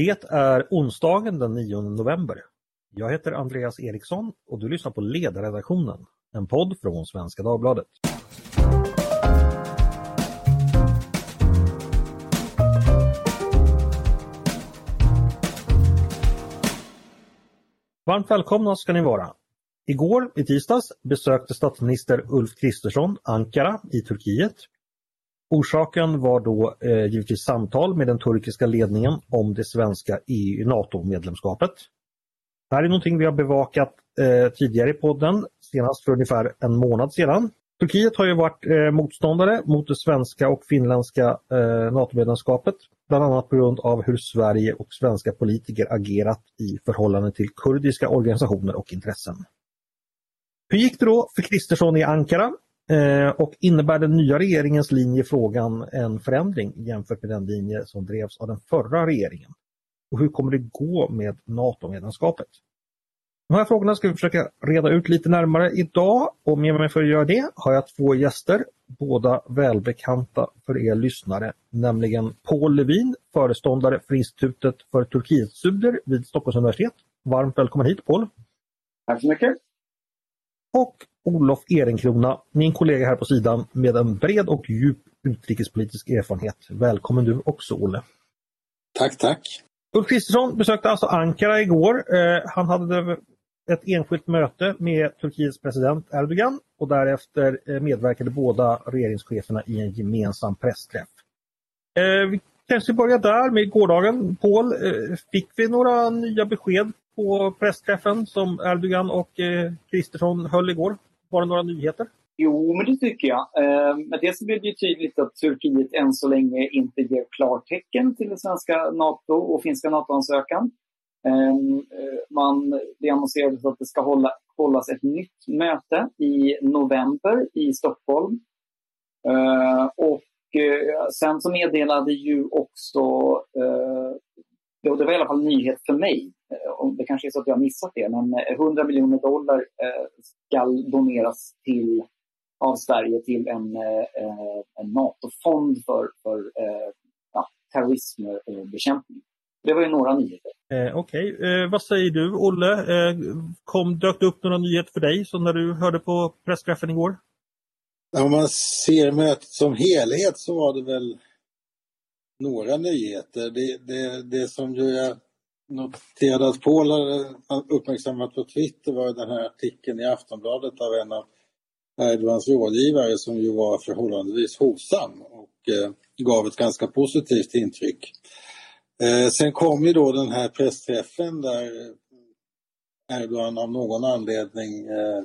Det är onsdagen den 9 november. Jag heter Andreas Eriksson och du lyssnar på Ledarredaktionen, en podd från Svenska Dagbladet. Varmt välkomna ska ni vara. Igår, i tisdags, besökte statsminister Ulf Kristersson Ankara i Turkiet Orsaken var då eh, givetvis samtal med den turkiska ledningen om det svenska EU-NATO-medlemskapet. Det här är någonting vi har bevakat eh, tidigare i podden, senast för ungefär en månad sedan. Turkiet har ju varit eh, motståndare mot det svenska och finländska eh, NATO-medlemskapet, bland annat på grund av hur Sverige och svenska politiker agerat i förhållande till kurdiska organisationer och intressen. Hur gick det då för Kristersson i Ankara? Eh, och innebär den nya regeringens linje i frågan en förändring jämfört med den linje som drevs av den förra regeringen? Och hur kommer det gå med NATO-medlemskapet? De här frågorna ska vi försöka reda ut lite närmare idag och med mig för att göra det har jag två gäster, båda välbekanta för er lyssnare, nämligen Paul Levin, föreståndare för Institutet för Turkietstudier vid Stockholms universitet. Varmt välkommen hit Paul! Tack så mycket! Och Olof Ehrenkrona, min kollega här på sidan med en bred och djup utrikespolitisk erfarenhet. Välkommen du också Olle. Tack, tack. Ulf Kristersson besökte alltså Ankara igår. Eh, han hade ett enskilt möte med Turkiets president Erdogan och därefter eh, medverkade båda regeringscheferna i en gemensam pressträff. Eh, vi kanske börjar där med gårdagen. Paul, fick vi några nya besked på pressträffen som Erdogan och Kristersson höll igår? Var det några nyheter? Jo, men det tycker jag. Eh, men dels blev det tydligt att Turkiet än så länge inte ger klartecken till den svenska NATO och finska NATO-ansökan. Ehm, eh, man, det annonserades att det ska hålla, hållas ett nytt möte i november i Stockholm. Eh, och sen så meddelade ju också, det var i alla fall en nyhet för mig, det kanske är så att jag har missat det, men 100 miljoner dollar ska doneras till, av Sverige till en, eh, en NATO-fond för, för eh, ja, terrorismbekämpning. Det var ju några nyheter. Eh, Okej, okay. eh, vad säger du Olle? Eh, kom, dök det upp några nyheter för dig som när du hörde på pressträffen igår? Om man ser mötet som helhet så var det väl några nyheter. Det, det, det som ju jag noterade att Paul hade uppmärksammat på Twitter var den här artikeln i Aftonbladet av en av Erdogans rådgivare som ju var förhållandevis hovsam och eh, gav ett ganska positivt intryck. Eh, sen kom ju då den här pressträffen där Erdogan av någon anledning eh,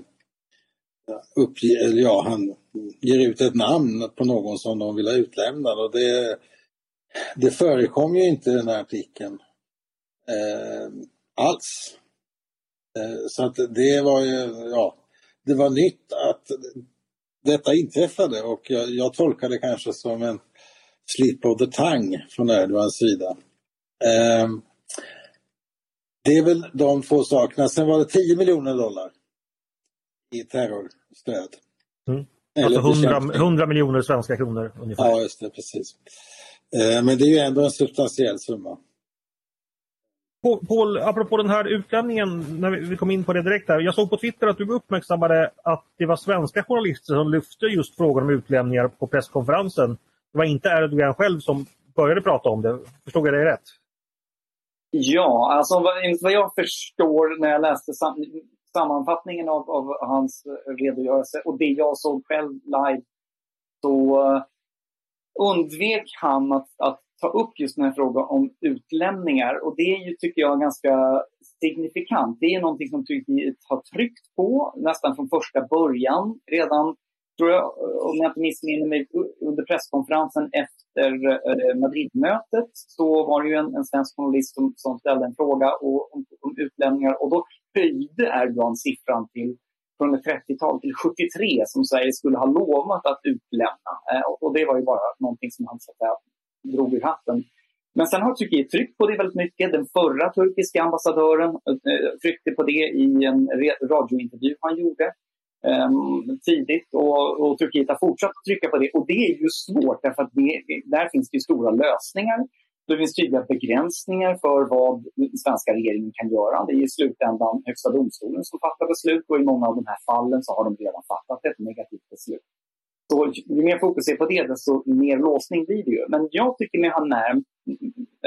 uppger, eller ja, han ger ut ett namn på någon som de vill ha utlämnad och det, det förekom ju inte i den här artikeln eh, alls. Eh, så att det var ju, ja, det var nytt att detta inträffade och jag, jag tolkar det kanske som en slip of the tongue från Erdogans sida. Eh, det är väl de två sakerna. Sen var det 10 miljoner dollar i terrorstöd. Mm. Alltså 100, 100, miljoner svenska kronor ungefär. Ja, just det, precis. Eh, men det är ju ändå en substantiell summa. Paul, apropå den här utlämningen, när vi kom in på det direkt här. Jag såg på Twitter att du uppmärksammade att det var svenska journalister som lyfte just frågan om utlämningar på presskonferensen. Det var inte Erdogan själv som började prata om det. Förstod jag det rätt? Ja, alltså vad jag förstår när jag läste sam sammanfattningen av, av, hans redogörelse och det jag såg själv live så uh, undvek han att, att ta upp just den här frågan om utlämningar. Och det är ju, tycker jag, ganska signifikant. Det är någonting som Turkiet har tryckt på nästan från första början. Redan, tror jag, om jag inte missminner mig, under presskonferensen efter eh, Madridmötet så var det ju en, en svensk journalist som, som ställde en fråga och, om, om utlämningar och då höjde Erdogan siffran till från ett 30-tal till 73 som Sverige skulle ha lovat att utlämna. Eh, och det var ju bara någonting som han så att säga, drog ur hatten. Men sen har Turkiet tryckt på det väldigt mycket. Den förra turkiska ambassadören eh, eh, tryckte på det i en radiointervju han gjorde ähm, tidigt. Och, och, Turkiet har fortsatt att trycka på det. Och det är ju svårt därför att det, där finns det stora lösningar. Det finns tydliga begränsningar för vad den svenska regeringen kan göra. Det är i slutändan Högsta domstolen som fattar beslut och i många av de här fallen så har de redan fattat ett negativt beslut. Så ju mer fokus är på det, desto mer låsning blir det ju. Men jag tycker mig ha närmt,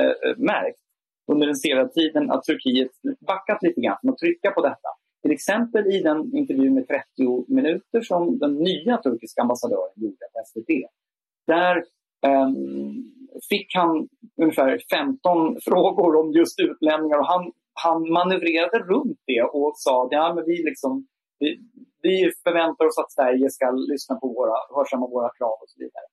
äh, eh, märkt under den senare tiden att Turkiet backat lite grann från att trycka på detta. Till exempel i den intervju med 30 minuter som den nya turkiska ambassadören gjorde på SVT. Där Ehm, fick han ungefär 15 frågor om just utlämningar och han, han manövrerade runt det och sa att ja, vi, liksom, vi, vi förväntar oss att Sverige ska lyssna på våra, hörsamma våra krav och så vidare.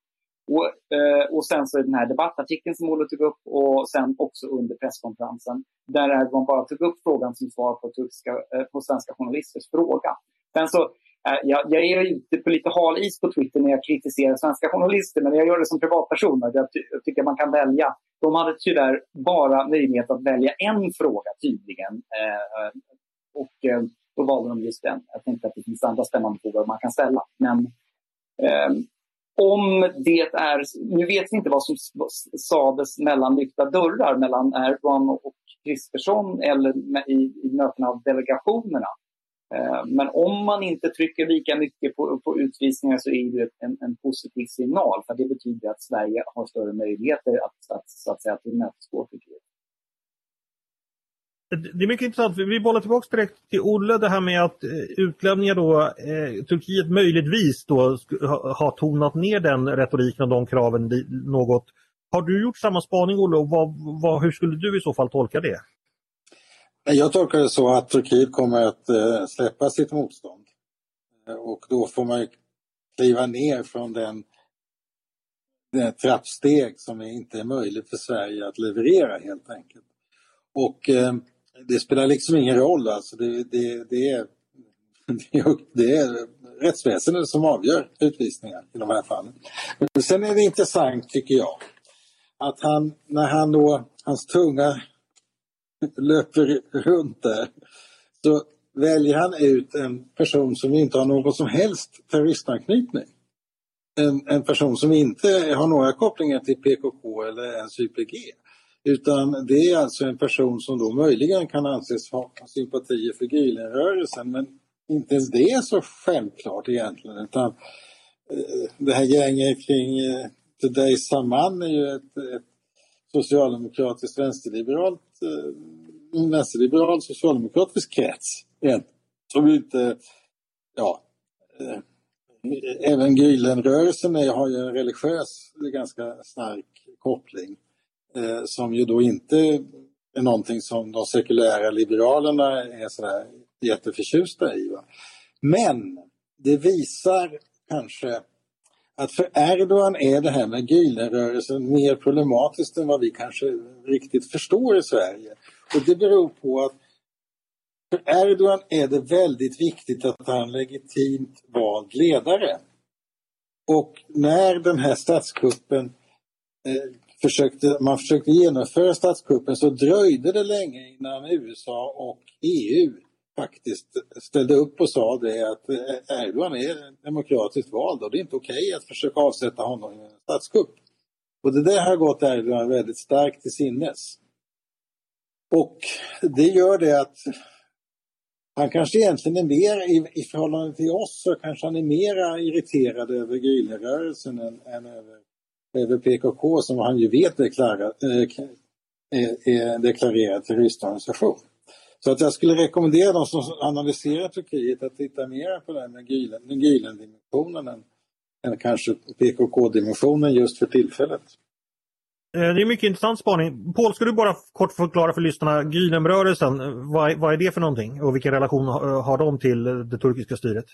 Och, eh, och sen så den här debattartikeln som Olle tog upp och sen också under presskonferensen där Erdogan bara tog upp frågan som svar på, turkiska, eh, på svenska journalisters fråga. Sen så, Eh, jag, jag är ute på lite hal is på Twitter när jag kritiserar svenska journalister men jag gör det som privatperson. Jag, ty jag tycker man kan välja. De hade tyvärr bara möjlighet att välja en fråga tydligen. Eh, och eh, då valde de just den. Jag tänkte att det finns andra spännande frågor man kan ställa. Men eh, om det är, nu vet vi inte vad som sades mellan lyckta dörrar mellan Erdogan och Kristersson eller i, i mötena av delegationerna. Eh, men om man inte trycker lika mycket på, på utvisningar så är det en, en positiv signal för det betyder att Sverige har större möjligheter att, att, så att säga, tillmötesgå Turkiet. Det är mycket intressant. Vi bollar tillbaka direkt till Olle det här med att eh, utlänningar utlämningar då, eh, Turkiet möjligtvis då har tonat ner den retoriken och de kraven något. Har du gjort samma spaning Olle och vad, vad, hur skulle du i så fall tolka det? Jag tolkar det så att Turkiet kommer att eh, släppa sitt motstånd. Eh, och då får man kliva ner från den, den trappsteg som inte är möjligt för Sverige att leverera helt enkelt. Och eh, det spelar liksom ingen roll alltså. Det, det, det, är, det är rättsväsendet som avgör utvisningar i de här fallen. Men sen är det intressant tycker jag att han, när han då, hans tunga löper runt där, så väljer han ut en person som inte har någon som helst terroristanknytning. En, en person som inte har några kopplingar till PKK eller ens YPG. Utan det är alltså en person som då möjligen kan anses ha sympatier för Gülenrörelsen men inte ens det är så självklart egentligen. Utan eh, det här gänget kring eh, Today Saman är ju ett, ett socialdemokratiskt vänsterliberalt eh, vänsterliberal socialdemokratisk krets. Som inte, ja, eh, även Gülenrörelsen har ju en religiös ganska stark koppling eh, som ju då inte är någonting som de sekulära liberalerna är sådär jätteförtjusta i. Va? Men det visar kanske att för Erdogan är det här med Gülenrörelsen mer problematiskt än vad vi kanske riktigt förstår i Sverige. Och det beror på att för Erdogan är det väldigt viktigt att han legitimt vald ledare. Och när den här statskuppen eh, försökte, man försökte genomföra statskuppen så dröjde det länge innan USA och EU faktiskt ställde upp och sa det att eh, Erdogan är demokratiskt vald och det är inte okej okay att försöka avsätta honom i en statskupp. Och det där har gått Erdogan väldigt starkt till sinnes. Och det gör det att han kanske egentligen är mer, i, i förhållande till oss, så kanske han är mera irriterad över Gülenrörelsen än, än över över PKK som han ju vet deklarerat, äh, eh, är, är deklarerad terroristorganisation. Så att jag skulle rekommendera de som analyserar Turkiet att titta mer på den här Gülen-dimensionen än, än kanske PKK-dimensionen just för tillfället. Eh, det är mycket intressant spaning. Paul, ska du bara kort förklara för lyssnarna Gülenrörelsen, vad, vad är det för någonting och vilken relation eh, har de till det turkiska styret?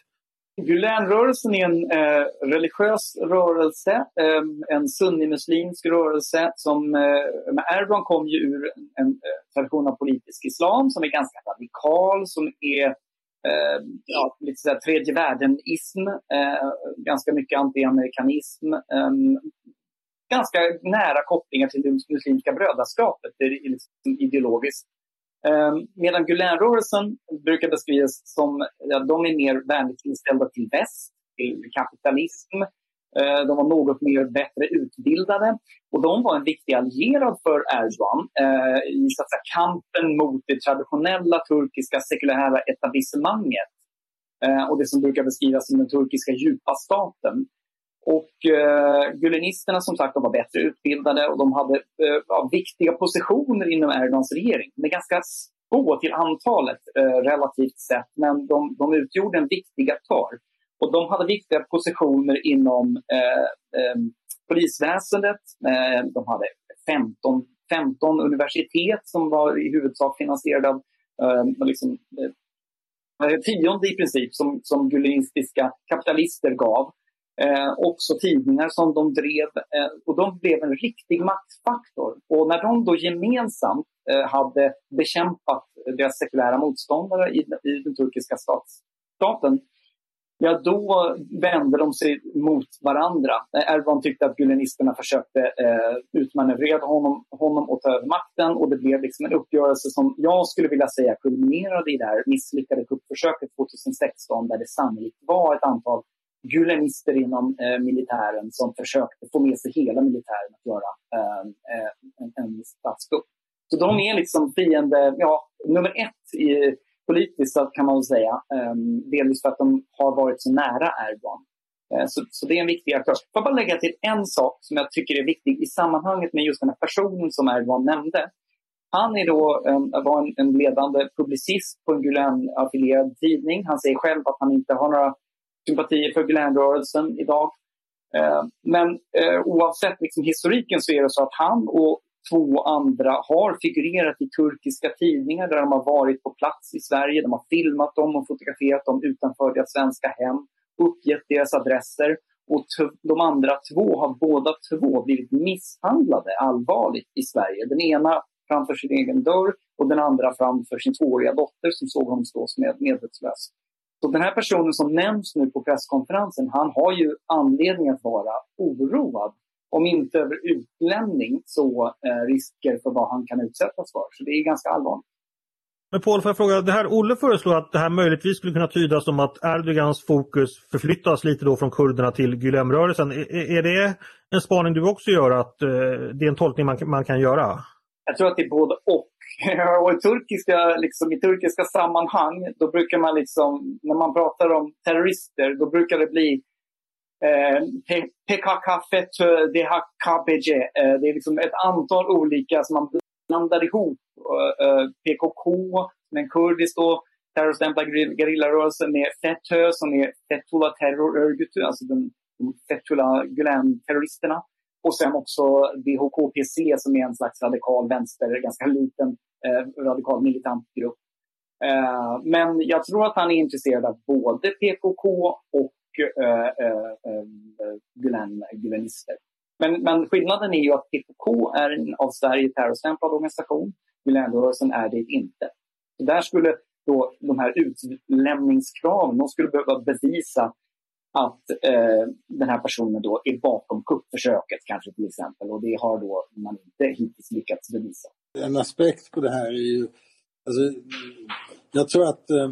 Gulenrörelsen är en eh, religiös rörelse, eh, en sunnimuslimsk rörelse. Som, eh, Erdogan kom ju ur en, en eh, tradition av politisk islam som är ganska radikal, som är eh, ja, lite sådär tredje världen-ism, eh, ganska mycket anti-amerikanism. Eh, ganska nära kopplingar till det muslimska brödraskapet det är liksom ideologiskt. Ehm, medan Gulenrörelsen brukar beskrivas som, ja, de är mer vänligt inställda till väst, till kapitalism. Ehm, de var något mer bättre utbildade och de var en viktig allierad för Erdogan ehm, i så att säga, kampen mot det traditionella turkiska sekulära etablissemanget och det som brukar beskrivas som den turkiska djupa staten. Och eh, gulenisterna som sagt de var bättre utbildade och de hade eh, viktiga positioner inom Erdogans regering. De är ganska få till antalet eh, relativt sett, men de, de utgjorde en viktig aktör. Och de hade viktiga positioner inom eh, eh, polisväsendet. Eh, de hade 15, 15 universitet som var i huvudsak finansierade av eh, liksom, eh, eh, tionde i princip som, som gulenistiska kapitalister gav. Eh, också tidningar som de drev eh, och de blev en riktig maktfaktor. Och när de då gemensamt eh, hade bekämpat deras sekulära motståndare i, i den turkiska staten ja då vände de sig mot varandra. Eh, Erdogan tyckte att gulenisterna försökte eh, utmanövrera honom, honom och ta över makten och det blev liksom en uppgörelse som jag skulle vilja säga kulminerade i det här misslyckade kuppförsöket 2016 där det sannolikt var ett antal gulenister inom eh, militären som försökte få med sig hela militären att göra eh, eh, en, en statskupp. Så de är liksom fiende, ja, nummer ett i politiskt kan man väl säga. Eh, delvis för att de har varit så nära Erdogan. Eh, så, så, det är en viktig aktör. Får jag bara lägga till en sak som jag tycker är viktig i sammanhanget med just den här personen som Erdogan nämnde. Han är då, um, var en, en, ledande publicist på en Gulen-affilierad tidning. Han säger själv att han inte har några sympatier för Glenn-rörelsen idag. Eh, men eh, oavsett liksom, historiken så är det så att han och två andra har figurerat i turkiska tidningar där de har varit på plats i Sverige. De har filmat dem och fotograferat dem utanför deras svenska hem, uppgett deras adresser. Och de andra två har båda två blivit misshandlade allvarligt i Sverige. Den ena framför sin egen dörr och den andra framför sin tvååriga dotter som såg honom stå med medvetslös. Så den här personen som nämns nu på presskonferensen, han har ju anledning att vara oroad om inte över utlämning så eh, risker för vad han kan utsättas för. Så det är ganska allvarligt. Men Paul, får jag fråga, det här Olle föreslår att det här möjligtvis skulle kunna tydas som att Erdogans fokus förflyttas lite då från kurderna till Gülenrörelsen. Är, är det en spaning du också gör, att eh, det är en tolkning man, man kan göra? Jag tror att det är både och. och i, turkiska, liksom, I turkiska sammanhang, då brukar man liksom, när man pratar om terrorister, då brukar det bli Eh, PKK, FETÖ, eh, DHKBG. Eh, det är liksom ett antal olika som man blandar ihop. Eh, eh PKK, en kurdisk då, terrorstämplad gerillarörelse med FETÖ eh, som är Fethullah Terror alltså den, de Fethullah Gulen-terroristerna. Och sen också DHKPC som är en slags radikal vänster, ganska liten eh, radikal militant grupp. Eh, men jag tror att han är intresserad av både PKK och eh, eh, eh Gulen, Gulenister. Men, men skillnaden är ju att PKK är en av Sverige terrorstämplad organisation. Gulenrörelsen är det inte. Så där skulle då de här utlämningskraven, de skulle behöva bevisa att eh, den här personen då är bakom kuppförsöket kanske till exempel och det har då man inte hittills lyckats bevisa. En aspekt på det här är ju, alltså, jag tror att eh,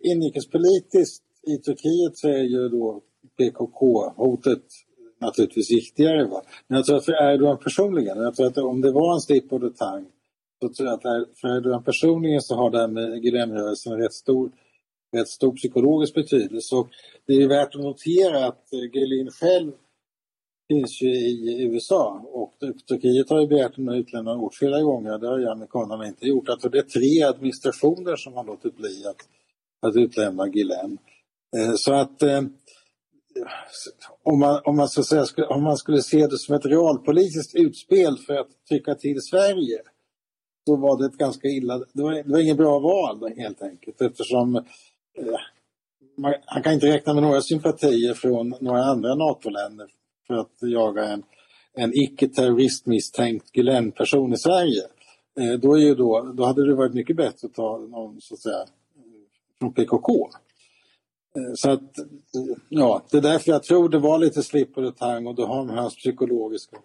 inrikespolitiskt i Turkiet så är ju då PKK-hotet naturligtvis viktigare. Va? Men jag tror att för Erdogan personligen, jag tror att om det var en slip of the tongue, så tror jag att för Erdogan personligen så har det här med Gülenrörelsen rätt stor, rätt stor psykologisk betydelse. Och det är värt att notera att eh, Gülin själv finns ju i USA och Turkiet har ju begärt en utlämnande åtskilliga gånger. Det har ju amerikanerna inte gjort. Alltså det är tre administrationer som har låtit bli att, att utlämna Gülen. Eh, så att eh, om man, om, man så säga, om man skulle se det som ett realpolitiskt utspel för att trycka till Sverige så var det ett ganska illa, det var, det var inget bra val helt enkelt eftersom man, han kan inte räkna med några sympatier från några andra NATO-länder för att jaga en, en icke-terroristmisstänkt Gülen-person i Sverige. Eh, då, är ju då, då hade det varit mycket bättre att ta någon så att säga, från PKK. Eh, så att, eh, ja, det är därför jag tror det var lite slip och tang och det har med hans psykologiska,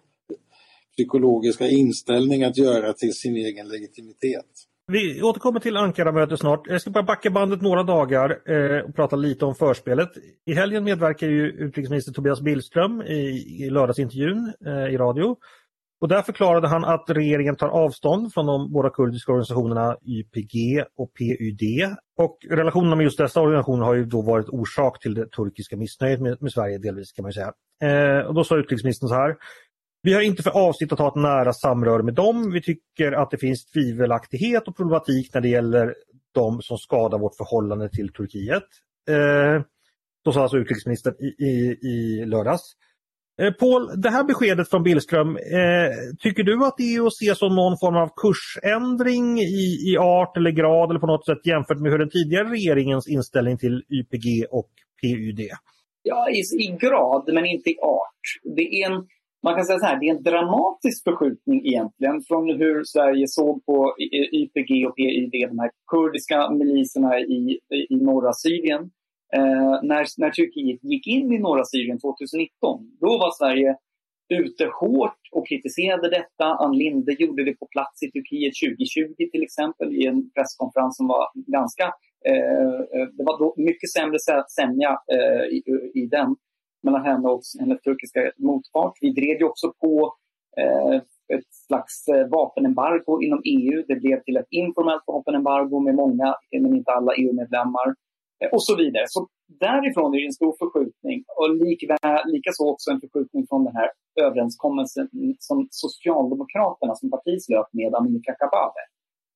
psykologiska inställning att göra till sin egen legitimitet. Vi återkommer till Ankara-mötet snart. Jag ska bara backa bandet några dagar eh, och prata lite om förspelet. I helgen medverkar ju utrikesminister Tobias Billström i, i lördagsintervjun eh, i radio. Och där förklarade han att regeringen tar avstånd från de båda kurdiska organisationerna YPG och PYD. Och relationerna med just dessa organisationer har ju då varit orsak till det turkiska missnöjet med, med Sverige delvis kan man säga. Eh, och då sa utrikesministern så här. Vi har inte för avsikt att ha ett nära samröre med dem. Vi tycker att det finns tvivelaktighet och problematik när det gäller de som skadar vårt förhållande till Turkiet. Eh, då sa alltså utrikesministern i, i, i lördags. Eh, Paul, det här beskedet från Billström, eh, tycker du att det är att se som någon form av kursändring i, i art eller grad eller på något sätt jämfört med hur den tidigare regeringens inställning till YPG och PYD? Ja, i, i grad men inte i art. Det är en, man kan säga så här, det är en dramatisk förskjutning egentligen från hur Sverige såg på YPG och PYD, de här kurdiska miliserna i, i norra Syrien Eh, när, när Turkiet gick in i norra Syrien 2019, då var Sverige ute hårt och kritiserade detta. Ann Linde gjorde det på plats i Turkiet 2020 till exempel i en presskonferens som var ganska... Eh, eh det var då mycket sämre sämja eh, i, i, den mellan henne och hennes turkiska motpart. Vi drev ju också på eh, ett slags eh, vapenembargo inom EU. Det blev till ett informellt vapenembargo med många, men inte alla EU-medlemmar. Eh, och så vidare. Så därifrån är det en stor förskjutning och likaså också en förskjutning från den här överenskommelsen som Socialdemokraterna som parti slöt med Amineh Kakabaveh.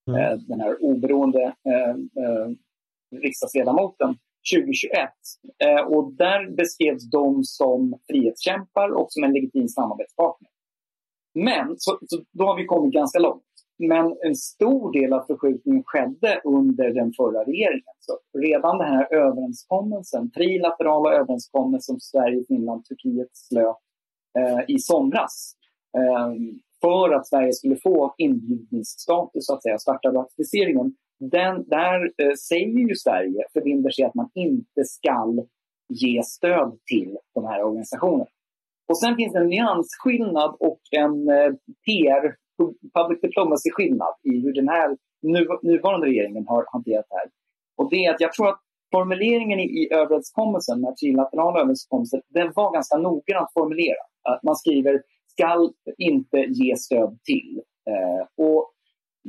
Mm. Eh, den här oberoende eh, eh, riksdagsledamoten 2021. Eh, och där beskrevs de som frihetskämpar och som en legitim samarbetspartner. Men så, så då har vi kommit ganska långt. Men en stor del av förskjutningen skedde under den förra regeringen. Så redan den här överenskommelsen, trilaterala överenskommelsen som Sverige, Finland, Turkiet slöt eh, i somras eh, för att Sverige skulle få inbjudningsstatus, så att säga, starta ratificeringen. Den, där eh, säger ju Sverige, förbinder sig att man inte ska ge stöd till de här organisationerna. Och sen finns det en nyansskillnad och en eh, PR public diplomacy-skillnad i hur den här nu, nuvarande regeringen har hanterat det här. Och det är att jag tror att formuleringen i, i överenskommelsen, den trilaterala överenskommelsen, den var ganska noggrant formulerad. Att man skriver skall inte ge stöd till. Eh,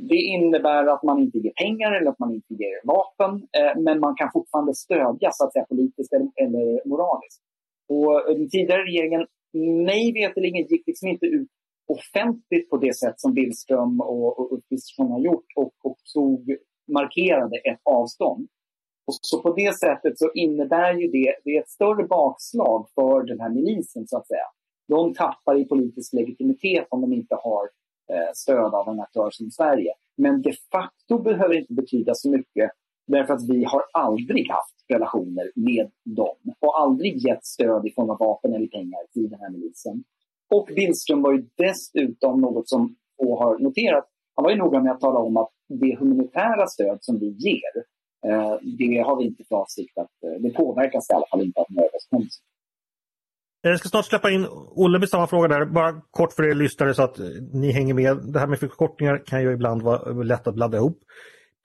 det innebär att man inte ger pengar eller att man inte ger vapen, eh, men man kan fortfarande stödja så att säga, politiskt eller, eller moraliskt. Och eh, den tidigare regeringen, mig veterligen, gick liksom inte ut offentligt på det sätt som Billström och, Ulf Kristersson har gjort och, och tog, markerade ett avstånd. Och så på det sättet så innebär ju det, det är ett större bakslag för den här milisen så att säga. De tappar i politisk legitimitet om de inte har Eh, stöd av en aktör som Sverige. Men de facto behöver inte betyda så mycket därför att vi har aldrig haft relationer med dem och aldrig gett stöd i form av vapen eller pengar till den här milisen. Och Billström var ju dessutom något som få har noterat. Han var ju noga med att tala om att det humanitära stöd som vi ger, eh, det har vi inte för avsikt att... Eh, det påverkas i alla fall inte av den överenskommelsen. Eh, jag ska snart släppa in Olle med samma fråga där. Bara kort för er lyssnare så att eh, ni hänger med. Det här med förkortningar kan ju ibland vara lätt att blanda ihop.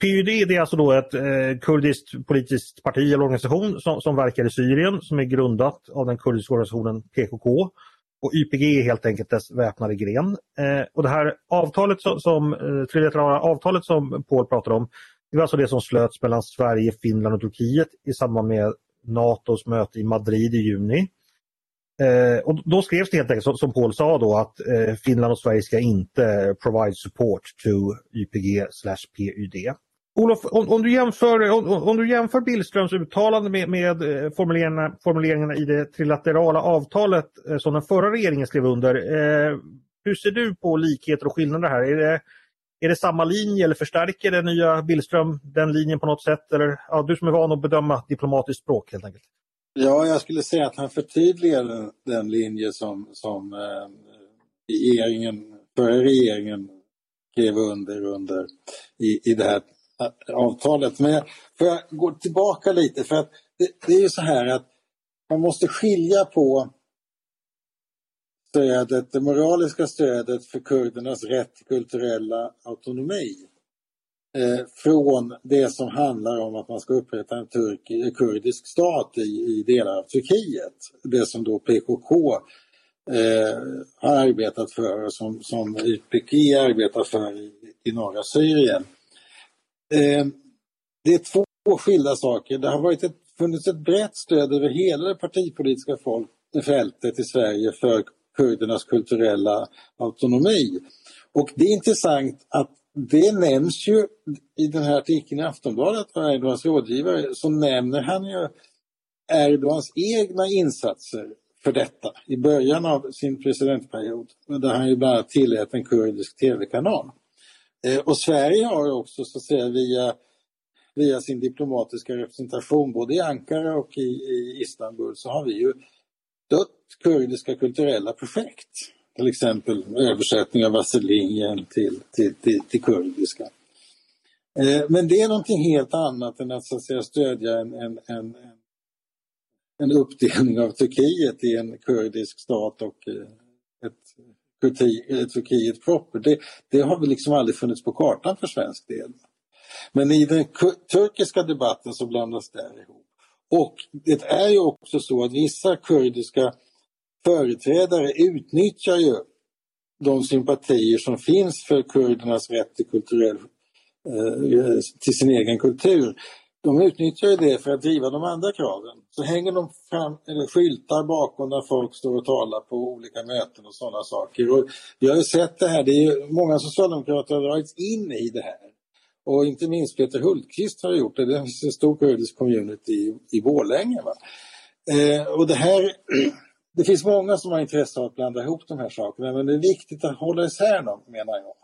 PYD det är alltså då ett eh, kurdiskt politiskt parti eller organisation som, som verkar i Syrien som är grundat av den kurdiska organisationen PKK. Och YPG är helt enkelt dess väpnade gren. Eh, och det här avtalet som, som eh, trilaterala avtalet som Paul pratar om, det var alltså det som slöts mellan Sverige, Finland och Turkiet i samband med NATOs möte i Madrid i juni. Eh, och då skrevs det helt enkelt som, som Paul sa då att eh, Finland och Sverige ska inte provide support to YPG slash PYD. Olof, om, om, du jämför, om, om, du jämför Billströms uttalande med, med eh, formuleringarna, formuleringarna, i det trilaterala avtalet eh, som den förra regeringen skrev under. Eh, hur ser du på likheter och skillnader här? Är det, är det samma linje eller förstärker den nya Billström den linjen på något sätt? Eller, ja, du som är van att bedöma diplomatiskt språk helt enkelt. Ja, jag skulle säga att han förtydligar den, den linje som, som eh, regeringen, förra regeringen skrev under, under i, i det här avtalet. Men får jag gå tillbaka lite för att det, det är ju så här att man måste skilja på stödet, det moraliska stödet för kurdernas rätt till kulturella autonomi eh, från det som handlar om att man ska upprätta en turk, eh, kurdisk stat i, i delar av Turkiet. Det som då PKK eh, har arbetat för och som, som YPG arbetar för i, i norra Syrien. Eh, det är två skilda saker. Det har varit ett, funnits ett brett stöd över hela det partipolitiska folk, fältet i Sverige för kurdernas kulturella autonomi. Och det är intressant att det nämns ju i den här artikeln i Aftonbladet av Erdogans rådgivare så nämner han ju Erdogans egna insatser för detta i början av sin presidentperiod där han ju bland annat tillät en kurdisk tv-kanal. Eh, och Sverige har också så att säga via, via sin diplomatiska representation både i Ankara och i, i Istanbul så har vi ju stött kurdiska kulturella projekt. Till exempel översättning av Vasselin till, till, till, till kurdiska. Eh, men det är någonting helt annat än att, så att säga, stödja en, en, en, en uppdelning av Turkiet i en kurdisk stat och eh, ett, ett Turkiet proper. Det, det har väl liksom aldrig funnits på kartan för svensk del. Men i den turkiska debatten så blandas det här ihop. Och det är ju också så att vissa kurdiska företrädare utnyttjar ju de sympatier som finns för kurdernas rätt till, kulturell, eh, till sin egen kultur. De utnyttjar det för att driva de andra kraven. Så hänger de fram eller skyltar bakom där folk står och talar på olika möten och sådana saker. Och vi har ju sett det här, det är många socialdemokrater har dragits in i det här. Och inte minst Peter Hultqvist har gjort det. Det finns en stor kurdisk community i, i Borlänge. Eh, och det här det finns många som har intresse av att blanda ihop de här sakerna men det är viktigt att hålla isär dem menar jag.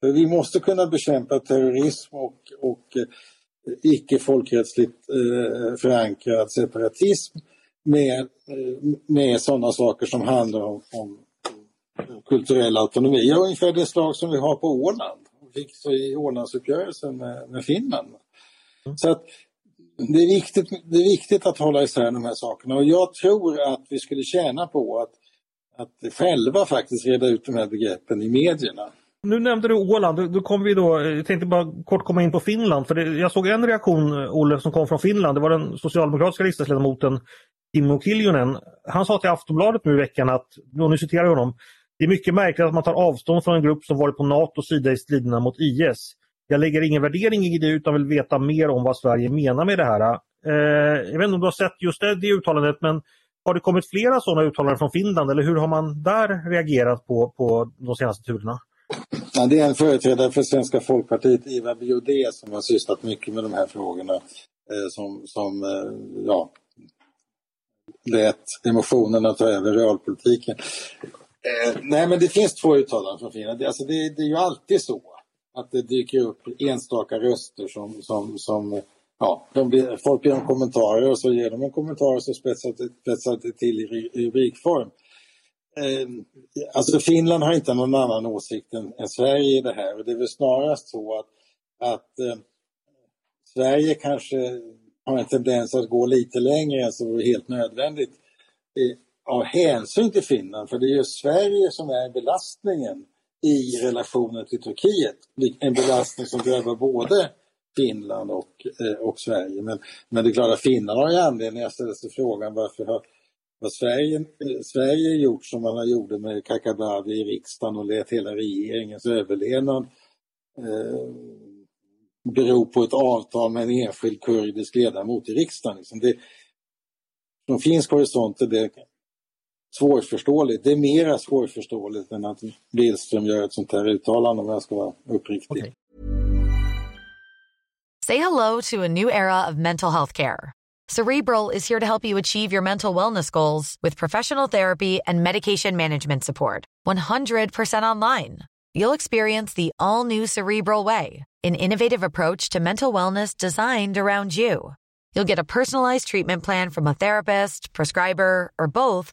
För vi måste kunna bekämpa terrorism och, och eh, icke folkrättsligt eh, förankrad separatism med, eh, med sådana saker som handlar om, om kulturell autonomi. Ungefär det slag som vi har på Åland. Vi fick så i Ålandsuppgörelsen med, med Finland. Mm. Så att det, är viktigt, det är viktigt att hålla isär de här sakerna och jag tror att vi skulle tjäna på att, att själva faktiskt reda ut de här begreppen i medierna. Nu nämnde du Åland, då kom vi då, jag tänkte bara kort komma in på Finland. För det, jag såg en reaktion, Olle, som kom från Finland. Det var den socialdemokratiska riksdagsledamoten Kimmo Kiljunen. Han sa till Aftonbladet nu i veckan att, och nu citerar jag honom, det är mycket märkligt att man tar avstånd från en grupp som varit på NATOs sida i striderna mot IS. Jag lägger ingen värdering i det utan vill veta mer om vad Sverige menar med det här. Eh, jag vet inte om du har sett just det, det uttalandet men har det kommit flera sådana uttalanden från Finland eller hur har man där reagerat på, på de senaste turerna? Ja, det är en företrädare för Svenska Folkpartiet, Ivar Biodé, som har sysslat mycket med de här frågorna. Eh, som, som eh, ja, lät emotionerna ta över realpolitiken. Eh, nej men det finns två uttalanden från Finland. Alltså det, det är ju alltid så att det dyker upp enstaka röster som, som, som ja, de blir, folk ger dem kommentarer och så ger de en kommentar och så spetsar det, spetsar det till i rubrikform. Eh, alltså Finland har inte någon annan åsikt än, än, Sverige i det här och det är väl snarast så att, att eh, Sverige kanske har en tendens att gå lite längre än som är helt nödvändigt eh, av hänsyn till Finland, för det är ju Sverige som är belastningen i relationen till Turkiet. En belastning som drabbar både Finland och, eh, och Sverige. Men, men det är klart att finnarna har ju anledning att ställa sig frågan varför har, vad Sverige, eh, Sverige gjort som man har gjorde med Kakabaveh i riksdagen och lät hela regeringens överlevnad eh, bero på ett avtal med en enskild kurdisk ledamot i riksdagen. Liksom det, från finsk horisont är det svårförståeligt. Det är mera svårförståeligt än att Billström gör ett sånt här uttalande om jag ska vara uppriktig. Okay. Say hello to a new era of mental health care. Cerebral is here to help you achieve your mental wellness goals with professional therapy and medication management support. 100% online. You'll experience the all new Cerebral Way, an innovative approach to mental wellness designed around you. You'll get a personalized treatment plan from a therapist, prescriber, or both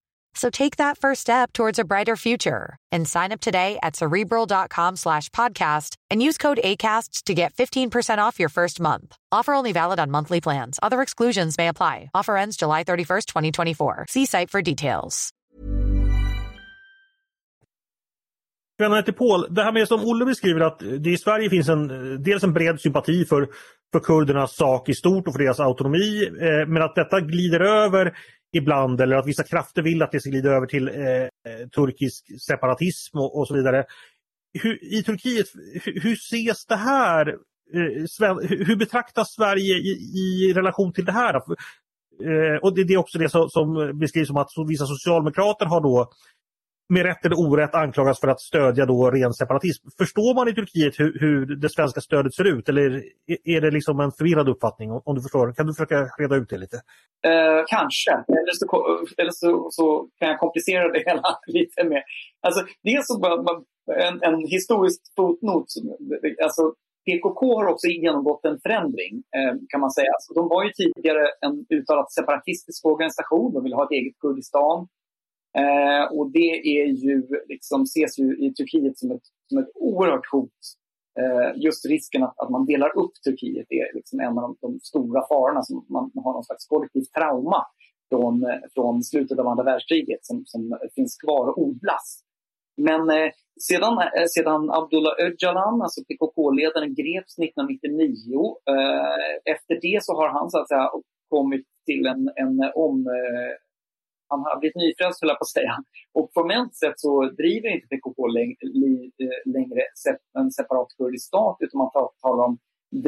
So take that first step towards a brighter future and sign up today at cerebral.com slash podcast and use code ACasts to get 15% off your first month. Offer only valid on monthly plans. Other exclusions may apply. Offer ends July 31st, 2024. See site for details. Vänner till Paul, det här med som Olle beskriver att det i Sverige finns en, dels en bred sympati för, för kurdernas sak i stort och för deras autonomi, eh, men att detta glider över ibland eller att vissa krafter vill att det ska glida över till eh, eh turkisk separatism och, och så vidare. Hur, I Turkiet, hur, hur ses det här? Eh, hur betraktas Sverige i, i relation till det här? Eh, och det, det, är också det som, som beskrivs som att vissa socialdemokrater har då med rätt eller orätt anklagas för att stödja då ren separatism. Förstår man i Turkiet hur, hur det svenska stödet ser ut eller är det liksom en förvirrad uppfattning? Om du förstår, kan du försöka reda ut det lite? Eh, kanske, eller, så, eller så, så, kan jag komplicera det hela lite mer. Alltså, dels så en, en historisk fotnot. Alltså, PKK har också genomgått en förändring eh, kan man säga. Alltså, de var ju tidigare en uttalat separatistisk organisation. De ville ha ett eget Kurdistan. Eh, och det är ju, liksom, ses ju i Turkiet som ett, som ett oerhört hot. Eh, just risken att, att man delar upp Turkiet är liksom en av de, de stora farorna. Som man har någon slags kollektivt trauma från, från slutet av andra världskriget som, som finns kvar och odlas. Men eh, sedan, eh, sedan Abdullah Öcalan, alltså PKK-ledaren, greps 1999, eh, efter det så har han så att säga kommit till en, en om, eh, han har blivit nyfrälst, höll jag på att säga. Och formellt sett så driver inte PKK eh, längre en separat kurdisk stat, utan man talar om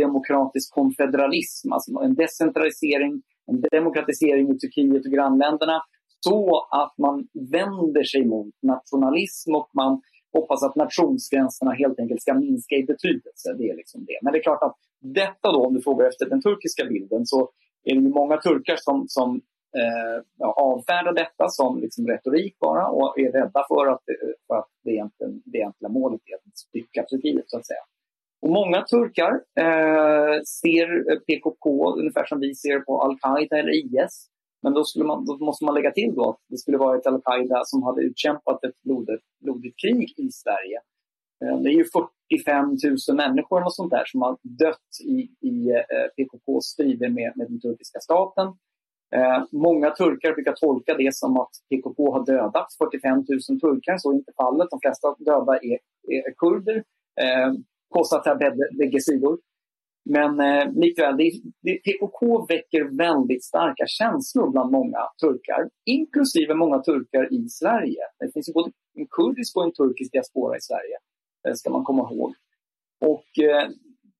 demokratisk konfederalism, alltså en decentralisering, en demokratisering i Turkiet och grannländerna, så att man vänder sig mot nationalism och man hoppas att nationsgränserna helt enkelt ska minska i betydelse. Det är liksom det. Men det är klart att detta då, om du frågar efter den turkiska bilden, så är det många turkar som, som eh, avfärdar detta som liksom retorik bara och är rädda för att, eh, för att det, egentligen, det egentliga målet är att stycka Turkiet så att säga. Och många turkar eh, ser PKK ungefär som vi ser på al-Qaida eller IS. Men då, skulle man, då måste man lägga till då att det skulle vara ett al-Qaida som hade utkämpat ett blodigt, blodigt krig i Sverige. Eh, det är ju 45 000 människor och sånt där som har dött i, i eh, PKKs strider med, med den turkiska staten. Eh, många turkar brukar tolka det som att PKK har dödat 45 000 turkar. Så är inte fallet. De flesta döda är, är kurder. Eh, Kosatar bägge sidor. Men eh, likväl, det, det, PKK väcker väldigt starka känslor bland många turkar, inklusive många turkar i Sverige. Det finns både en kurdisk och en turkisk diaspora i Sverige, eh, ska man komma ihåg. Och eh,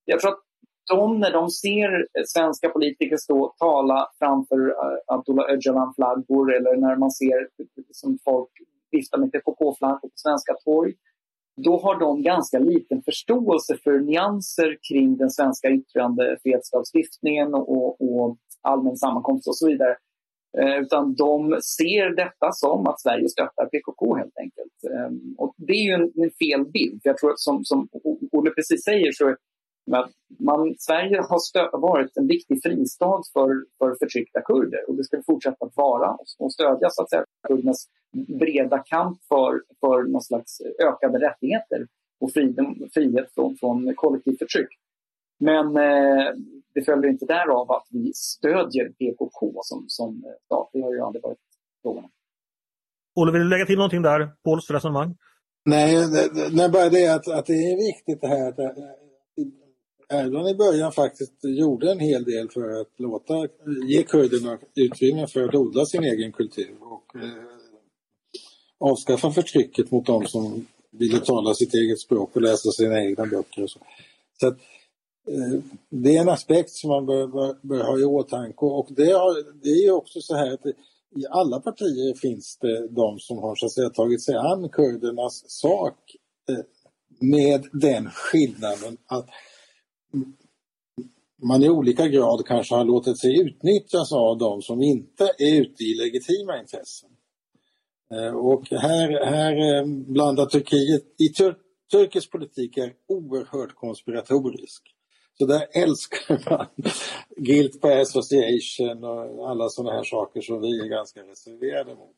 jag tror att de, när de ser svenska politiker stå tala framför eh, Abdullah Öcalan-flaggor eller när man ser som folk vifta med PKK-flaggor på svenska torg, då har de ganska liten förståelse för nyanser kring den svenska yttrandefrihetslagstiftningen och, och allmän sammankomst och så vidare. Eh, utan de ser detta som att Sverige stöttar PKK helt enkelt. Eh, och det är ju en, en fel bild. Jag tror att som, som Olle precis säger så men man, Sverige har varit en viktig fristad för, för förtryckta kurder och det ska fortsätta att vara och stödja så att säga, kurdernas breda kamp för, för någon slags ökade rättigheter och frihet, frihet från, från kollektivt förtryck. Men eh, det följer inte därav att vi stödjer PKK som, som stat. Det har ju aldrig varit frågan Olle, vill du lägga till någonting där, Pauls resonemang? Nej, det, bara det att, att det är viktigt det här att Erdogan i början faktiskt gjorde en hel del för att låta, ge kurderna utrymme för att odla sin egen kultur och eh, avskaffa förtrycket mot dem som ville tala sitt eget språk och läsa sina egna böcker. Och så. så att, eh, det är en aspekt som man bör, bör, bör ha i åtanke och det, har, det är också så här att det, i alla partier finns det de som har så att säga, tagit sig an kurdernas sak eh, med den skillnaden att man i olika grad kanske har låtit sig utnyttjas av de som inte är ute i legitima intressen. Eh, och här, här eh, blandar Turkiet, i tur, turkisk politik är oerhört konspiratorisk. Så där älskar man guilt by association och alla sådana här saker som vi är ganska reserverade mot.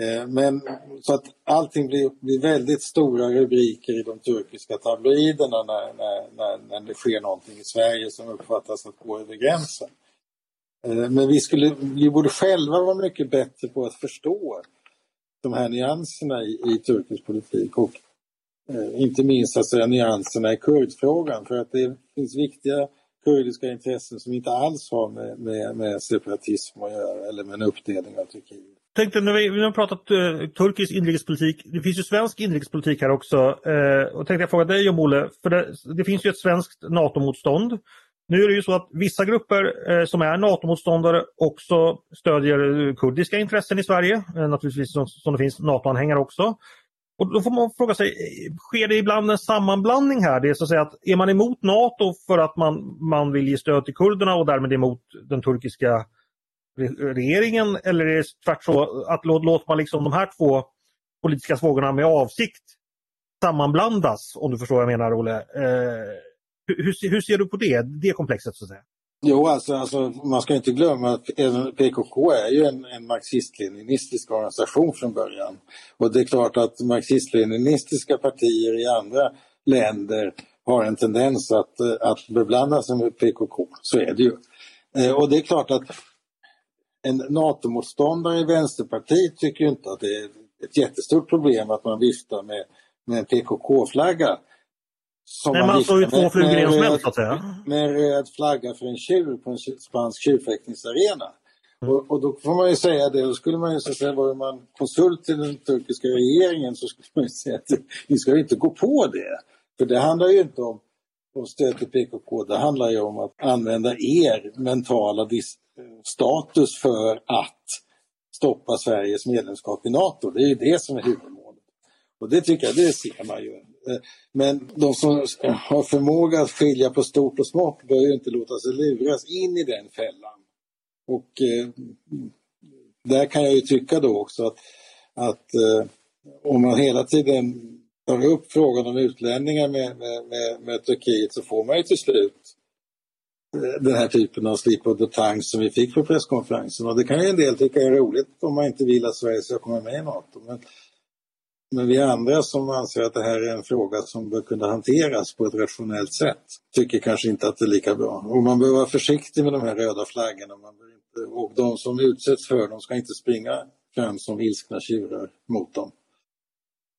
Eh, men så att allting blir, blir väldigt stora rubriker i de turkiska tabloiderna när, när, när, när det sker någonting i Sverige som uppfattas att gå över gränsen. Eh, men vi, skulle, vi borde själva vara mycket bättre på att förstå de här nyanserna i, i turkisk politik och eh, inte minst alltså, nyanserna i kurdfrågan för att det finns viktiga kurdiska intressen som inte alls har med, med, med separatism att göra eller med en uppdelning av Turkiet tänkte när vi, vi har pratat uh, turkisk inrikespolitik, det finns ju svensk inrikespolitik här också. Uh, och tänkte jag fråga dig om Olle, för det, det finns ju ett svenskt NATO-motstånd. Nu är det ju så att vissa grupper uh, som är NATO-motståndare också stödjer kurdiska intressen i Sverige. naturligtvis som, som det finns NATO-anhängare också. Och då får man fråga sig, sker det ibland en sammanblandning här? Det är så att säga att är man emot NATO för att man, man vill ge stöd till kurderna och därmed emot den turkiska regeringen eller är det tvärtom att låter man liksom de här två politiska frågorna med avsikt sammanblandas om du förstår vad jag menar Olle. Eh, hur, hur, ser du på det, det komplexet så att säga? Jo, alltså, alltså, man ska inte glömma att PKK är ju en, en marxist-leninistisk organisation från början. Och det är klart att marxist-leninistiska partier i andra länder har en tendens att, att beblanda sig med PKK. Så är det ju. Eh, och det är klart att en NATO-motståndare i Vänsterpartiet tycker inte att det är ett jättestort problem att man viftar med, med en PKK-flagga. Som Nej, man, slår ju två flugor i en smäll så att säga. Med en röd flagga för en tjur på en spansk tjurfäktningsarena. Mm. Och, och, då får man ju säga det, då skulle man ju så säga, var man konsult till den turkiska regeringen så skulle man ju säga att ni ska ju inte gå på det. För det handlar ju inte om, om stöd till PKK, det handlar ju om att använda er mentala dis status för att stoppa Sveriges medlemskap i NATO. Det är ju det som är huvudmålet. Och det tycker jag, det ser man ju. Eh, men de som har förmåga att skilja på stort och smått bör ju inte låta sig luras in i den fällan. Och eh, där kan jag ju tycka då också att, att eh, om man hela tiden tar upp frågan om utlänningar med, med, med, med Turkiet så får man ju till slut den här typen av slip of the tongue som vi fick på presskonferensen. Och det kan ju en del tycka är roligt om man inte vill att Sverige ska komma med i NATO. Men, men vi andra som anser att det här är en fråga som bör kunna hanteras på ett rationellt sätt tycker kanske inte att det är lika bra. Och man bör vara försiktig med de här röda flaggorna. Man bör inte, och de som utsätts för dem ska inte springa fram som ilskna tjurar mot dem.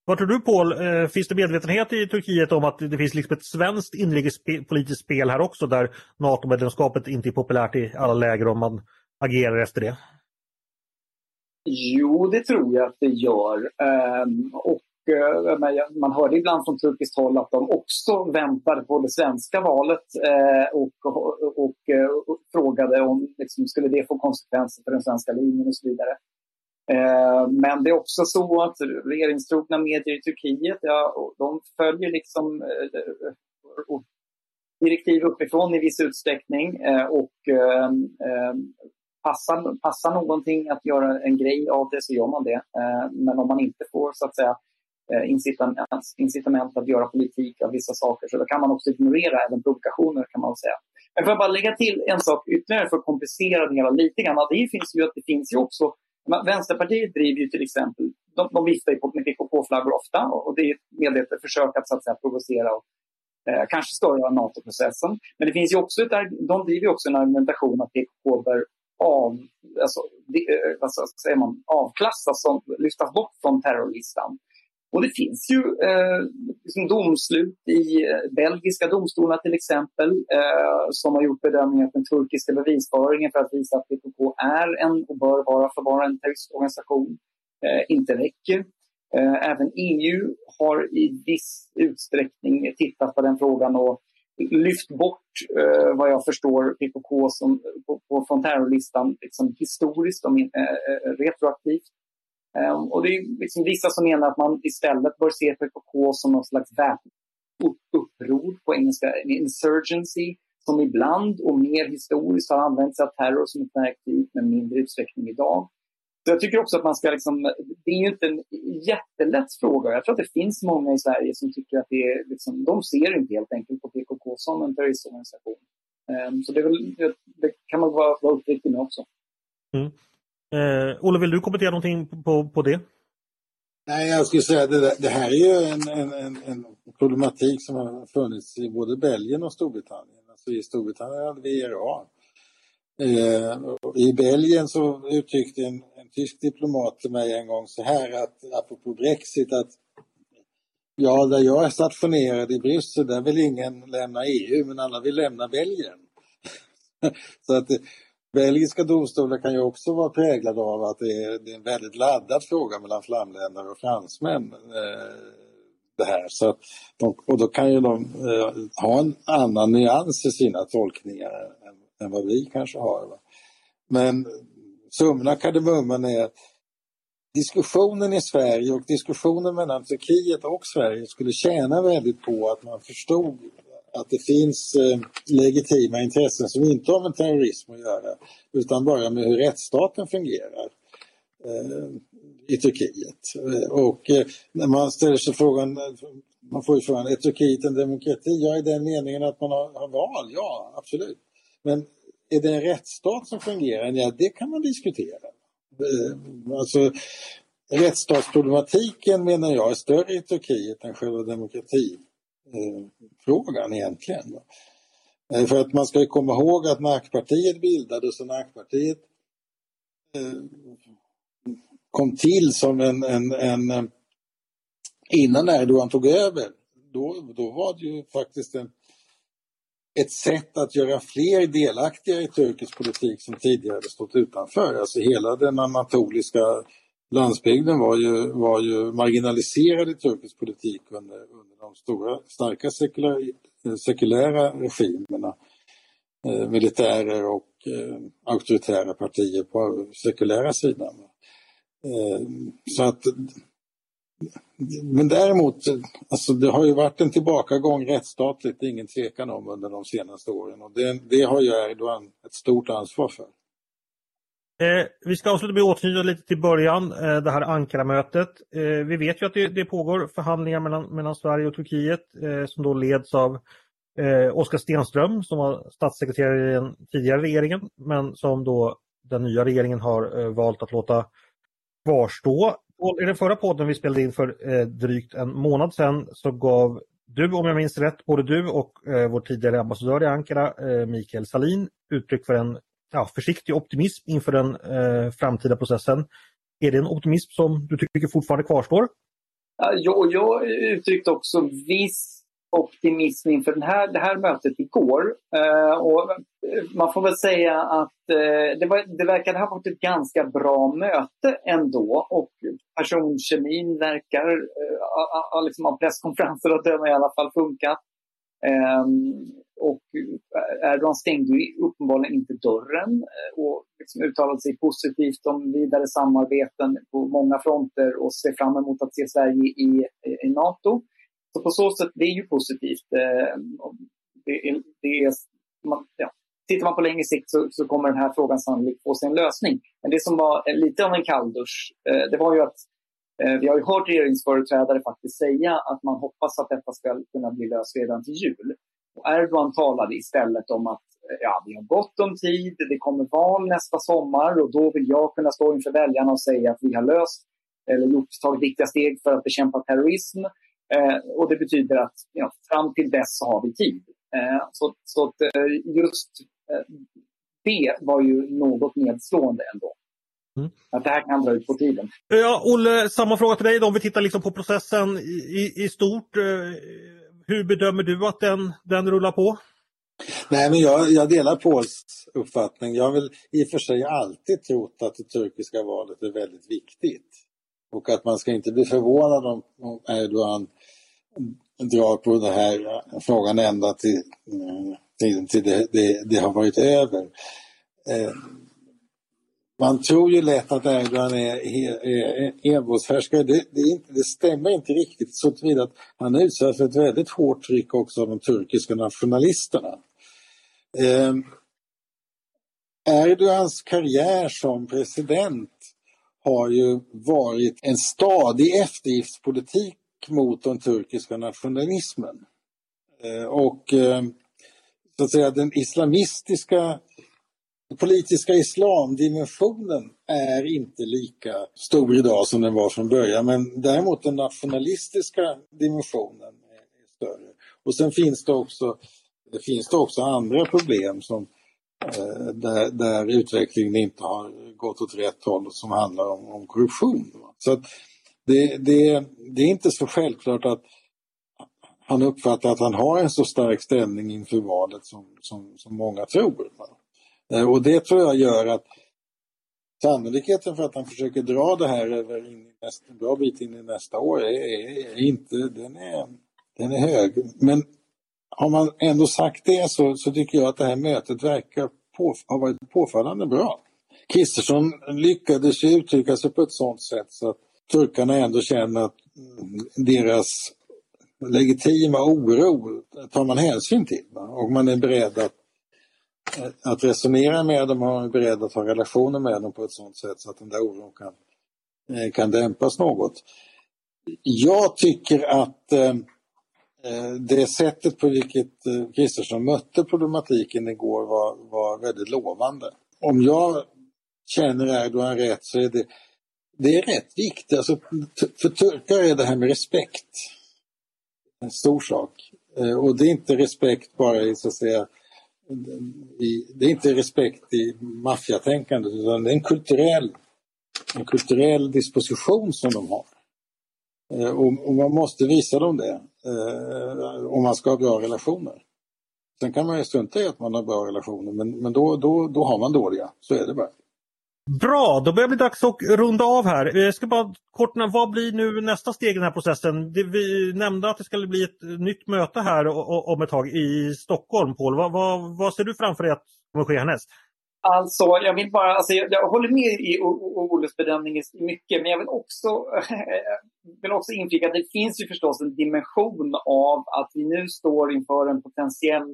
Vad tror du Paul, eh, finns det medvetenhet i Turkiet om att det finns liksom ett svenskt inrikespolitiskt spel här också där NATO-medlemskapet inte är populärt i alla läger om man agerar efter det? Jo, det tror jag att det gör. Ehm, och eh, man hörde ibland från turkiskt håll att de också väntade på det svenska valet eh, och, och, och, och frågade om liksom, skulle det få konsekvenser för den svenska linjen och så vidare. Eh, men det är också så att regeringstrogna medier i Turkiet, ja, de följer liksom eh, direktiv uppifrån i viss utsträckning eh, och passar, passar någonting att göra en grej av det så gör man det. Men om man inte får så att säga incitament, incitament att göra politik av vissa saker så då kan man också ignorera även provokationer kan man säga. Men får jag bara lägga till en sak ytterligare för att komplicera det hela lite grann. Det finns ju att det finns ju också Vänsterpartiet driver ju till exempel, de, de viftar ju med PKK-flaggor ofta och det är ett medvetet försök att, så att säga, provocera och eh, kanske störa NATO-processen. Men det finns ju också ett, de driver också en argumentation att PKK bör av, alltså, de, alltså, säger man, avklassas, som, lyftas bort från terrorlistan. Och det finns ju eh, liksom domslut i eh, belgiska domstolar till exempel eh, som har gjort bedömningen att den turkiska bevisföringen för att visa att PKK är en och bör vara förvara en terroristorganisation eh, inte räcker. Eh, även EU har i viss utsträckning tittat på den frågan och lyft bort, eh, vad jag förstår, PKK som, på, på, från terrorlistan liksom historiskt och eh, eh, retroaktivt. Ehm, och det är liksom vissa som menar att man istället bör se PKK som något slags väpnat uppror, på engelska en insurgency, som ibland och mer historiskt har använt sig av terror som ett verktyg, men mindre utsträckning idag. Så jag tycker också att man ska liksom, det är ju inte en jättelätt fråga. Jag tror att det finns många i Sverige som tycker att det är, liksom, de ser inte helt enkelt på PKK som en terroristorganisation. Um, så det, väl, det, kan man vara, vara uppriktig med också. Mm. Eh, Olle, vill du kommentera någonting på, på det? Nej, jag skulle säga att det, här är ju en, en, en, en, problematik som har funnits i både Belgien och Storbritannien. Alltså I Storbritannien hade vi IRA. Eh, I Belgien så uttryckte en, en tysk diplomat till mig en gång så här att apropå Brexit att ja, där jag är stationerad i Bryssel där vill ingen lämna EU men alla vill lämna Belgien. så att belgiska domstolar kan ju också vara präglade av att det är, det är en väldigt laddad fråga mellan flamländare och fransmän. Eh, det här. Så de, och då kan ju de eh, ha en annan nyans i sina tolkningar än, än vad vi kanske har. Va? Men summan kardemumman är att diskussionen i Sverige och diskussionen mellan Turkiet och Sverige skulle tjäna väldigt på att man förstod att det finns eh, legitima intressen som inte har med terrorism att göra utan bara med hur rättsstaten fungerar eh, i Turkiet. Eh, och eh, när man ställer sig frågan, eh, man får ju frågan, är Turkiet en demokrati? Ja, i den meningen att man har, har val, ja absolut. Men är det en rättsstat som fungerar? Ja, det kan man diskutera. Eh, alltså, rättsstatsproblematiken menar jag är större i Turkiet än själva demokratin frågan, egentligen. Eh, för att man ska komma ihåg att NAK-partiet bildades och NAK-partiet eh, kom till som en, en, en eh, innan Erdogan tog över, då, då var det ju faktiskt en, ett sätt att göra fler delaktiga i turkisk politik som tidigare stått utanför. Alltså hela den anatoliska landsbygden var ju, var ju marginaliserad i turkisk politik under, under de stora, starka sekulära, sekulära regimerna. Eh, militärer och eh, auktoritära partier på sekulära sidan. Eh, så att men däremot, alltså det har ju varit en tillbakagång rättsstatligt, det är ingen tvekan om under de senaste åren och det, det har ju Erdogan ett stort ansvar för. Eh, vi ska avsluta med att återknyta lite till början, eh, det här Ankara-mötet. Eh, vi vet ju att det, det, pågår förhandlingar mellan, mellan Sverige och Turkiet eh, som då leds av eh, Oskar Stenström som var statssekreterare i den tidigare regeringen men som då den nya regeringen har eh, valt att låta kvarstå. I den förra podden vi spelade in för eh, drygt en månad sedan så gav du, om jag minns rätt, både du och eh, vår tidigare ambassadör i Ankara, eh, Mikael Salin, uttryck för en ja, försiktig optimism inför den eh, framtida processen. Är det en optimism som du tycker fortfarande kvarstår? Ja, jag uttryckte också viss optimism inför den här, det här mötet igår. Eh, och man får väl säga att eh, det, var, det verkade ha varit ett ganska bra möte ändå och personkemin verkar eh, liksom av presskonferenser att döma i alla fall funkat. Ehm, och Erdogan stängde ju uppenbarligen inte dörren eh, och liksom uttalade sig positivt om vidare samarbeten på många fronter och ser fram emot att se Sverige i, i Nato. Så på så sätt, det är ju positivt. Eh, det är, det är, man, ja. Tittar man på längre sikt så, så, kommer den här frågan sannolikt få sin lösning. Men det som var lite av en kalldusch, eh, det var ju att Eh, vi har ju hört regeringsföreträdare faktiskt säga att man hoppas att detta ska kunna bli löst redan till jul. Och Erdogan talade istället om att eh, ja, vi har gott om tid, det kommer val nästa sommar och då vill jag kunna stå inför väljarna och säga att vi har löst eller gjort, tagit viktiga steg för att bekämpa terrorism. Eh, och det betyder att ja, fram till dess så har vi tid. Eh, så så att, eh, just eh, det var ju något nedslående ändå. Mm. Att det här kan dra ut på tiden. Ja, Olle, samma fråga till dig då. Om vi tittar liksom på processen i, i stort. Eh, hur bedömer du att den, den rullar på? Nej, men jag, jag delar Pauls uppfattning. Jag har väl i och för sig alltid trott att det turkiska valet är väldigt viktigt. Och att man ska inte bli förvånad om Erdogan drar på den här frågan ända till, till, till det, det, det, har varit över. Eh, man tror ju lätt att Erdogan är, är envåldshärskare. Det, det, det stämmer inte riktigt så tillvida att han är utsatt för ett väldigt hårt tryck också av de turkiska nationalisterna. Eh, Erdogans karriär som president har ju varit en stadig eftergiftspolitik mot den turkiska nationalismen. Eh, och eh, så att säga den islamistiska politiska islamdimensionen är inte lika stor idag som den var från början men däremot den nationalistiska dimensionen är större. Och sen finns det också, det finns det också andra problem som eh, där, där, utvecklingen inte har gått åt rätt håll som handlar om, om korruption. Så att det, det, det är inte så självklart att han uppfattar att han har en så stark ställning inför valet som, som, som många tror. Eh, och det tror jag gör att sannolikheten för att han försöker dra det här över in i nästa, en bra bit in i nästa år är, är, är, inte, den är, den är hög. Men har man ändå sagt det så, så tycker jag att det här mötet verkar på, ha varit påfallande bra. Kristersson lyckades ju uttrycka sig på ett sådant sätt så att turkarna ändå känner att mm, deras legitima oro tar man hänsyn till. Och man är beredd att, att resonera med dem och vara är beredd att ha relationer med dem på ett sådant sätt så att den där oron kan, eh, kan dämpas något. Jag tycker att eh, eh, det sättet på vilket Kristersson mötte problematiken igår var, var väldigt lovande. Om jag känner Erdogan rätt så är det, det är rätt viktigt. Alltså, för turkar är det här med respekt en stor sak. Och det är inte respekt bara i, så att säga, det är inte respekt i maffiatänkandet utan det är en kulturell, en kulturell disposition som de har. Eh, och, och man måste visa dem det eh, om man ska ha bra relationer. Sen kan man ju strunta i att man har bra relationer men, men då, då, då har man dåliga, så är det bara. Bra, då börjar det bli dags att runda av här. Jag ska bara kort vad blir nu nästa steg i den här processen? Vi nämnde att det skulle bli ett nytt möte här om ett tag i Stockholm. Paul, vad, vad, vad ser du framför dig att kommer ske härnäst? Alltså, jag vill bara, alltså, jag, jag håller med i Oles bedömning i mycket, men jag vill också, vill också inflika att det finns ju förstås en dimension av att vi nu står inför en potentiell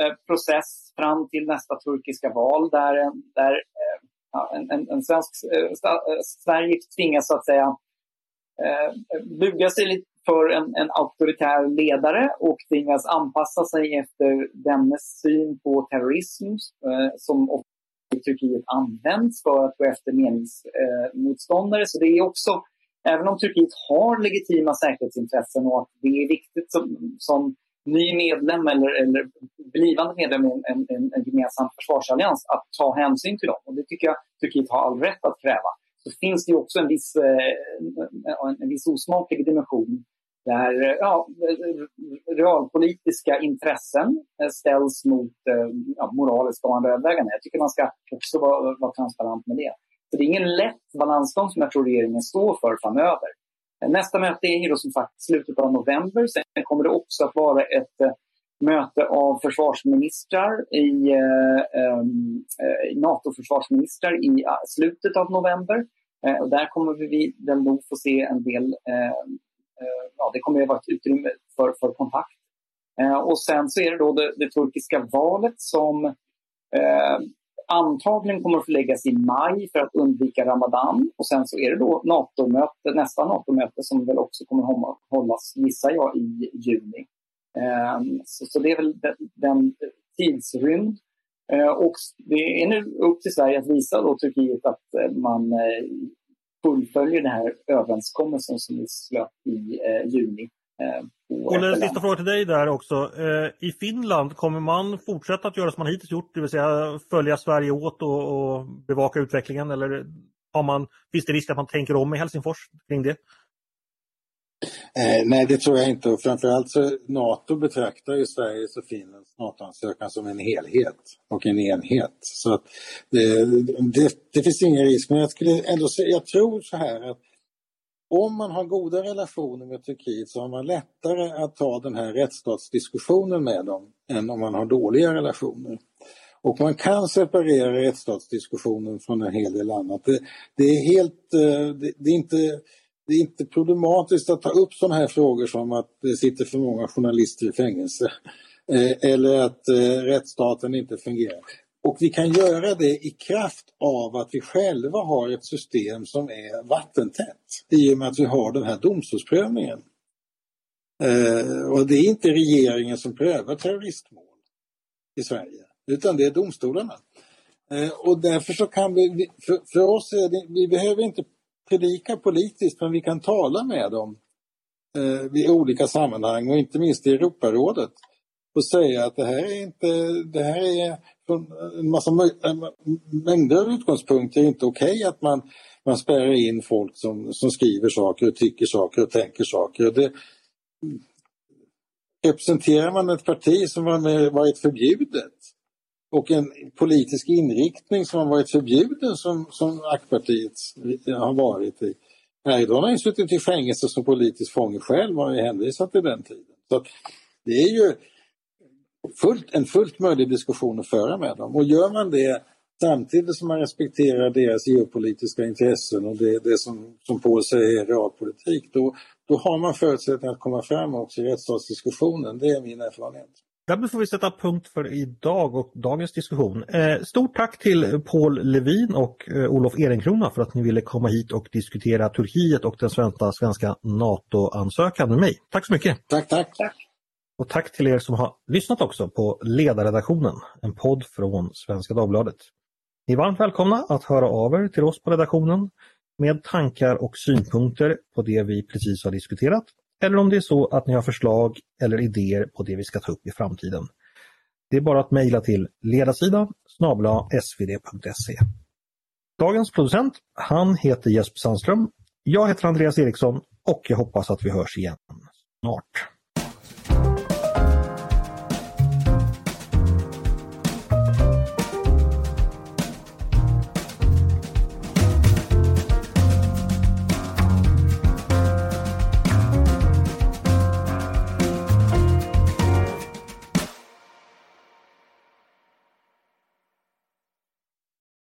eh, process fram till nästa turkiska val där, där eh, en, en, en, svensk, eh, sta, eh, Sverige tvingas så att säga eh, buga sig lite för en, en auktoritär ledare och tvingas anpassa sig efter dennes syn på terrorism eh, som i Turkiet används för att gå efter meningsmotståndare. Eh, Så det är också, även om Turkiet har legitima säkerhetsintressen och att det är viktigt som, som ny medlem eller, eller blivande medlem i en, en, en, gemensam försvarsallians att ta hänsyn till dem. Och det tycker jag Turkiet har all rätt att kräva. Så finns det också en viss, eh, en, en viss osmaklig dimension där eh, ja, realpolitiska intressen eh, ställs mot ja, moraliska och andra överväganden. Jag tycker man ska också vara, vara transparent med det. Så det är ingen lätt balansgång som jag tror regeringen står för framöver. Nästa möte är då som sagt slutet av november. Sen kommer det också att vara ett eh, möte av försvarsministrar i eh, ehm, eh NATO-försvarsministrar i eh, slutet av november. Eh, och där kommer vi väl nog få se en del, eh, eh, ja det kommer att vara ett utrymme för, för kontakt. och sen så är det då det, det turkiska valet som ehm, antagligen kommer att förläggas i maj för att undvika Ramadan. Och sen så är det då NATO-möte, nästa NATO-möte som väl också kommer att hållas, gissar jag, i juni. Ehm, så, så det är väl den, den tidsrymd. Ehm, och det är nu upp till Sverige att visa då Turkiet att eh, man eh, fullföljer den här överenskommelsen som vi slöt i eh, juni. Ehm, Olle, en sista fråga till dig där också. Eh, I Finland, kommer man fortsätta att göra som man hittills gjort, det vill säga följa Sverige åt och, och bevaka utvecklingen? Eller har man, finns det risk att man tänker om i Helsingfors kring det? Eh, nej, det tror jag inte. Och framförallt så NATO betraktar ju Sveriges och Finlands NATO-ansökan som en helhet och en enhet. Så det, det, det finns ingen risk. Men jag, skulle ändå, jag tror så här att om man har goda relationer med Turkiet så har man lättare att ta den här rättsstatsdiskussionen med dem än om man har dåliga relationer. Och man kan separera rättsstatsdiskussionen från en hel del annat. Det, det är helt, eh, det, det, är inte, det är inte problematiskt att ta upp sådana här frågor som att det sitter för många journalister i fängelse. Eh, eller att eh, rättsstaten inte fungerar. Och vi kan göra det i kraft av att vi själva har ett system som är vattentätt i och med att vi har den här domstolsprövningen. Eh, och det är inte regeringen som prövar terroristmål i Sverige utan det är domstolarna. Eh, och därför så kan vi, för, för oss är det, vi behöver inte predika politiskt men vi kan tala med dem eh, i olika sammanhang och inte minst i Europarådet och säga att det här är inte, det här är från en massa mängder av utgångspunkter inte okej okay att man, man spärrar in folk som, som skriver saker och tycker saker och tänker saker. Det, representerar man ett parti som har varit förbjudet och en politisk inriktning som har varit förbjuden som, som ACK-partiet har varit i. Erdogan har ju suttit i fängelse som politisk fånge själv och har hänvisat till den tiden. Så det är ju fullt, en fullt möjlig diskussion att föra med dem och gör man det samtidigt som man respekterar deras geopolitiska intressen och det, det som, som Paul säger är realpolitik, då, då har man förutsättningar att komma fram också i rättsstatsdiskussionen. Det är min erfarenhet. Därmed får vi sätta punkt för idag och dagens diskussion. Eh, stort tack till Paul Levin och eh, Olof Ehrenkrona för att ni ville komma hit och diskutera Turkiet och den svenska, svenska NATO-ansökan med mig. Tack så mycket! Tack, tack! tack. Och tack till er som har lyssnat också på Ledarredaktionen, en podd från Svenska Dagbladet. Ni är varmt välkomna att höra av er till oss på redaktionen med tankar och synpunkter på det vi precis har diskuterat eller om det är så att ni har förslag eller idéer på det vi ska ta upp i framtiden. Det är bara att mejla till ledarsida svd.se. Dagens producent, han heter Jesper Sandström. Jag heter Andreas Eriksson och jag hoppas att vi hörs igen snart.